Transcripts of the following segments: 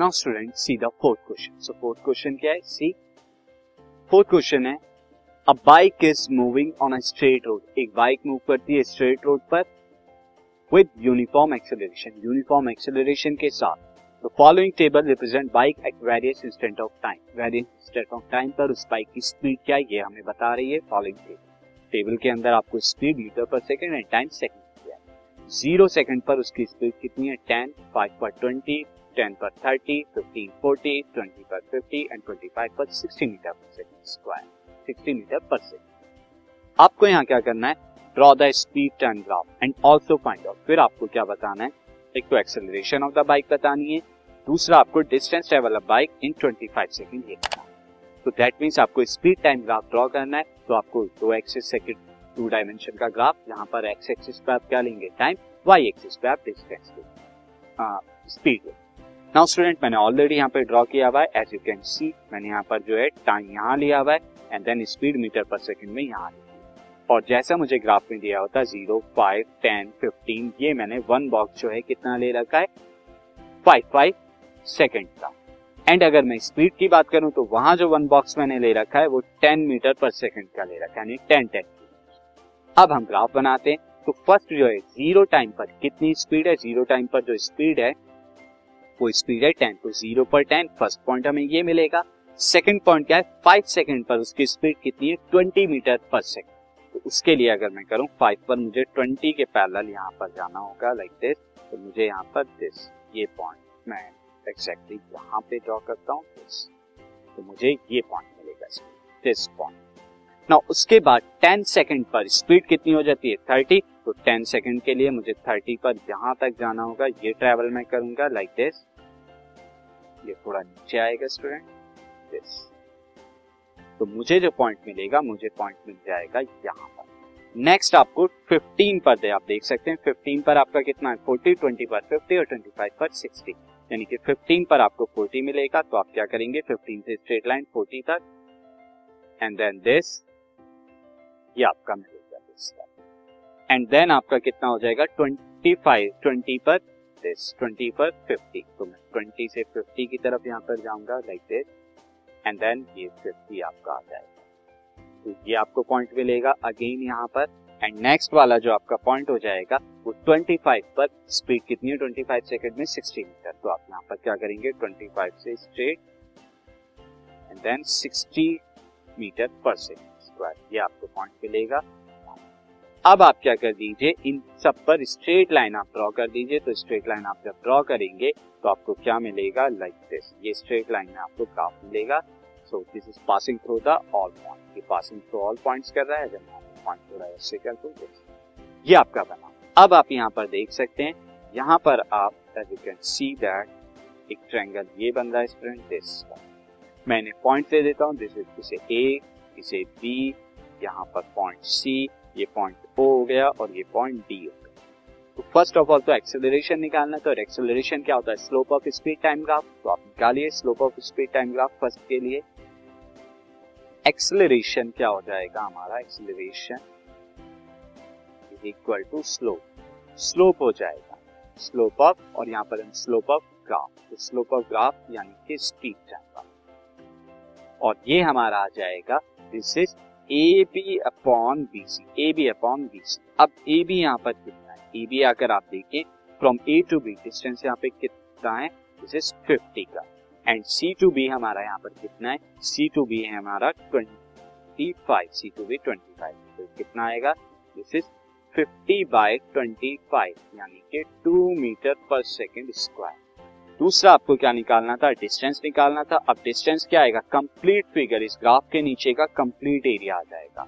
Now student see the fourth question so fourth question क्या है see fourth question है a bike is moving on a straight road एक bike move करती है straight road पर with uniform acceleration uniform acceleration के साथ the following table represent bike at various instant of time various instant of time पर उस bike की speed क्या है? ये हमें बता रही है फॉलोइंग टेबल टेबल के अंदर आपको speed meter per second and time second zero second पर उसकी स्पीड कितनी है? टेन फाइव पर ट्वेंटी टेन पर थर्टी फिफ्टीन फोर्टी ट्वेंटी पर फिफ्टी एंड ट्वेंटी फाइव पर sixty meter per second square sixty meter per second आपको यहाँ क्या करना है? Draw the speed time graph and also find out फिर आपको क्या बताना है? एक तो एक्सेलरेशन ऑफ़ द बाइक बतानी है। दूसरा आपको distance travel of bike in 25 second ये करना है। तो दैट मींस आपको स्पीड टाइम ग्राफ ड्रॉ करना है। तो आपको दो एक्सिस सेकंड टू डायमेंशन का ग्राफ यहाँ पर एक्स एक्सिस पे आप क्या लेंगे? टाइम वाई एक्सिस पे आप डिस्टेंस स्पीड नाउ स्टूडेंट, मैंने ऑलरेडी यहाँ पे ड्रॉ किया हुआ है। एज यू कैन सी मैंने यहाँ पर जो है टाइम यहाँ लिया हुआ है and then speed meter per second में यहाँ लिया और जैसा मुझे ग्राफ में दिया होता है ज़ीरो फाइव टेन फिफ्टीन ये मैंने वन बॉक्स जो है कितना ले रखा है? फाइव फाइव सेकेंड का। एंड अगर मैं स्पीड की बात करूँ तो वहाँ जो वन बॉक्स मैंने ले रखा है, वो टेन मीटर पर सेकेंड का ले रखा है टेन टेन अब हम ग्राफ बनाते हैं। तो फ़र्स्ट जो है ज़ीरो टाइम पर कितनी स्पीड है? ज़ीरो टाइम पर जो स्पीड है वो स्पीड है टेन तो ज़ीरो पर टेन फ़र्स्ट पॉइंट हमें ये मिलेगा। सेकेंड पॉइंट क्या है? फाइव सेकेंड पर उसकी स्पीड कितनी है? ट्वेंटी मीटर पर सेकेंड तो उसके लिए अगर मैं करूँ फाइव पर मुझे ट्वेंटी के पैरेलल यहाँ पर जाना होगा लाइक दिस तो मुझे यहाँ पर दिस ये पॉइंट मैं एग्जैक्टली exactly यहाँ पे ड्रॉ करता हूँ तो मुझे ये पॉइंट मिलेगा दिस पॉइंट ना उसके बाद 10 सेकंड पर स्पीड कितनी हो जाती है? 30 तो 10 सेकंड के लिए मुझे 30 पर यहाँ तक जाना होगा, ये ट्रेवल मैं करूँगा लाइक like दिस ये थोड़ा नीचे आएगा स्टूडेंट दिस तो मुझे जो पॉइंट मिलेगा, मुझे पॉइंट मिल जाएगा यहाँ पर. नेक्स्ट आपको 15 पर दे, आप देख सकते हैं 15 पर आपका कितना है? 40 20 पर 50 और 25 पर 60 यानी कि 15 पर आपको 40 मिलेगा तो आप क्या करेंगे? 15 से स्ट्रेट लाइन 40 तक. एंड देन दिस ये आपका मिलेगा दिस एंड देन आपका कितना हो जाएगा? 25 20 पर दिस 20 पर 50 तो मैं 20 से 50 की तरफ़ यहाँ पर जाऊँगा लाइक दिस एंड देन ये 50 आपका आ जाएगा। तो ये आपको पॉइंट मिलेगा अगेन यहाँ पर. एंड नेक्स्ट वाला जो आपका पॉइंट हो जाएगा, वो 25 पर स्पीड कितनी है? 25 सेकंड में 60 मीटर तो आप यहाँ पर क्या करेंगे? 25 से straight and then 60 meter per second square ये आपको पॉइंट मिलेगा। अब आप क्या कर दीजिए? इन सब पर स्ट्रेट लाइन आप ड्रॉ कर दीजिए तो स्ट्रेट लाइन आप जब ड्रॉ करेंगे तो आपको क्या मिलेगा? लाइक like दिस ये स्ट्रेट लाइन में आपको ग्राफ मिलेगा। So this is passing through the all point ये पासिंग थ्रू ऑल पॉइंट्स कर रहा है, जब पॉइंट थोड़ा ऐसे कर दो ये आपका बना। अब आप यहाँ पर देख सकते हैं, यहाँ पर आप यू कैन सी दैट एक ट्रायंगल ये बन रहा है स्टूडेंट दिस मैं इन्हें पॉइंट दे देता हूँ दिस इज़ इसे ए इसे बी यहाँ पर पॉइंट सी ये पॉइंट ओ हो गया और ये पॉइंट डी हो गया। तो फ़र्स्ट ऑफ़ ऑल तो एक्सेलरेशन निकालना तो एक्सेलरेशन क्या होता है? Slope of speed time graph तो आप निकालिए slope of speed time graph first के लिए। एक्सेलरेशन क्या हो जाएगा हमारा? Acceleration equal to slope slope हो जाएगा। स्लोप ऑफ़ और यहाँ पर स्लोप ऑफ़ ग्राफ तो स्लोप ऑफ़ ग्राफ यानी कि स्पीड जाएगा और ये हमारा आ जाएगा। This is A B upon B C A B upon B C अब ए बी यहाँ पर कितना है? ए बी अगर आप देखें from A to B distance यहाँ पे कितना है? दिस इज़ फिफ्टी का। एंड सी टू बी हमारा यहाँ पर कितना है? सी टू बी है हमारा twenty five C to B twenty five तो कितना आएगा? This is fifty by twenty five यानी कि two meter per second square दूसरा आपको क्या निकालना था? डिस्टेंस निकालना था। अब डिस्टेंस क्या आएगा? कंप्लीट फिगर इस ग्राफ के नीचे का कंप्लीट एरिया आ जाएगा।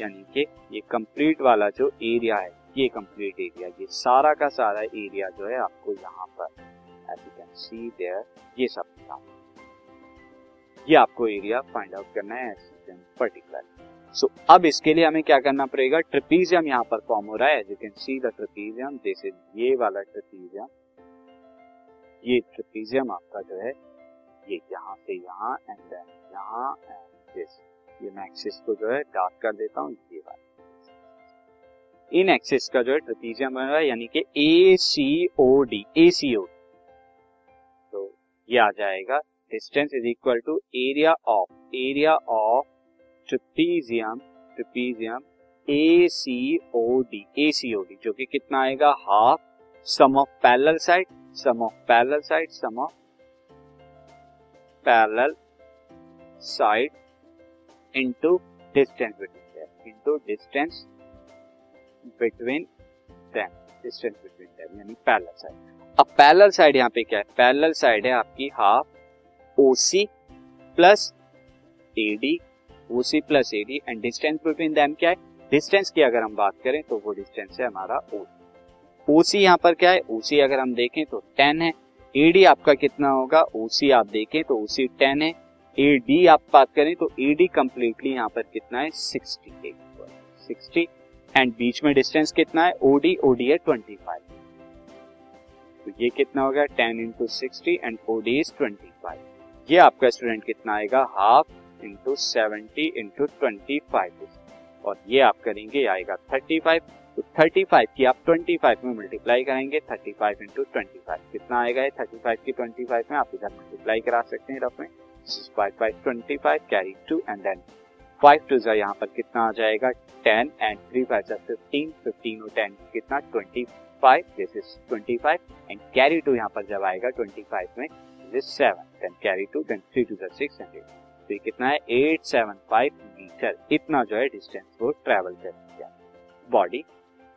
यानी कि ये कंप्लीट वाला जो एरिया है, ये कंप्लीट एरिया ये सारा का सारा एरिया जो है आपको यहाँ पर as you can see there ये सब ये आपको एरिया फाइंड आउट करना है पर्टिकुलर सो अब इसके लिए हमें क्या करना पड़ेगा? ट्रिपीजियम यहाँ पर फॉर्म हो रहा है। As you can see the trapezium this is ये वाला ट्रिपीजियम ये ट्रिपीजियम आपका जो है, ये यहाँ से यहाँ एंड देन यहाँ एंड दिस ये मैं एक्सिस को जो है डार्क कर देता हूँ, ये वाला. इन एक्सिस का जो है ट्रिपीजियम बन रहा है, यानी कि ए C O D A C ओ तो ये आ जाएगा distance is equal to area of area of trapezium trapezium A C O D A C O D जो कि कितना आएगा? Half sum of parallel side sum of parallel side sum of parallel side into distance between them into distance between them distance between them यानी parallel side अब parallel side यहाँ पे क्या है? पैरेलल साइड है आपकी half OC plus AD OC plus AD and distance between them क्या है? डिस्टेंस की अगर हम बात करें तो वो डिस्टेंस है हमारा ओ ओसी यहाँ पर क्या है? ओसी अगर हम देखें तो टेन है। एडी आपका कितना होगा? ओसी आप देखें तो ओसी टेन है। एडी आप बात करें तो एडी कंप्लीटली यहाँ पर कितना है? सिक्सटी सिक्सटी एंड बीच में डिस्टेंस कितना है? ओडी ओडी है ट्वेंटी फाइव तो ये कितना होगा? Ten into sixty and OD is twenty five ये आपका स्टूडेंट कितना आएगा? Half into seventy into twenty five और ये आप करेंगे, आएगा थर्टी फाइव तो थर्टी फाइव की आप ट्वेंटी फाइव में मल्टीप्लाई करेंगे, थर्टी फाइव इंटू ट्वेंटी कितना आएगा ये? थर्टी फाइव की ट्वेंटी फाइव में आप इधर मल्टीप्लाई करा सकते हैं रफ में five five twenty five carry two and then five two जो यहाँ पर कितना आ जाएगा? टेन एंड थ्री फाइव जो फिफ्टीन फिफ्टीन और टेन कितना? Twenty five this is twenty five and carry two यहाँ पर जब आएगा ट्वेंटी फाइव में this is seven then carry two then three two six hundred तो ये कितना है? एट सेवन फाइव मीटर इतना जो है डिस्टेंस वो ट्रेवल कर बॉडी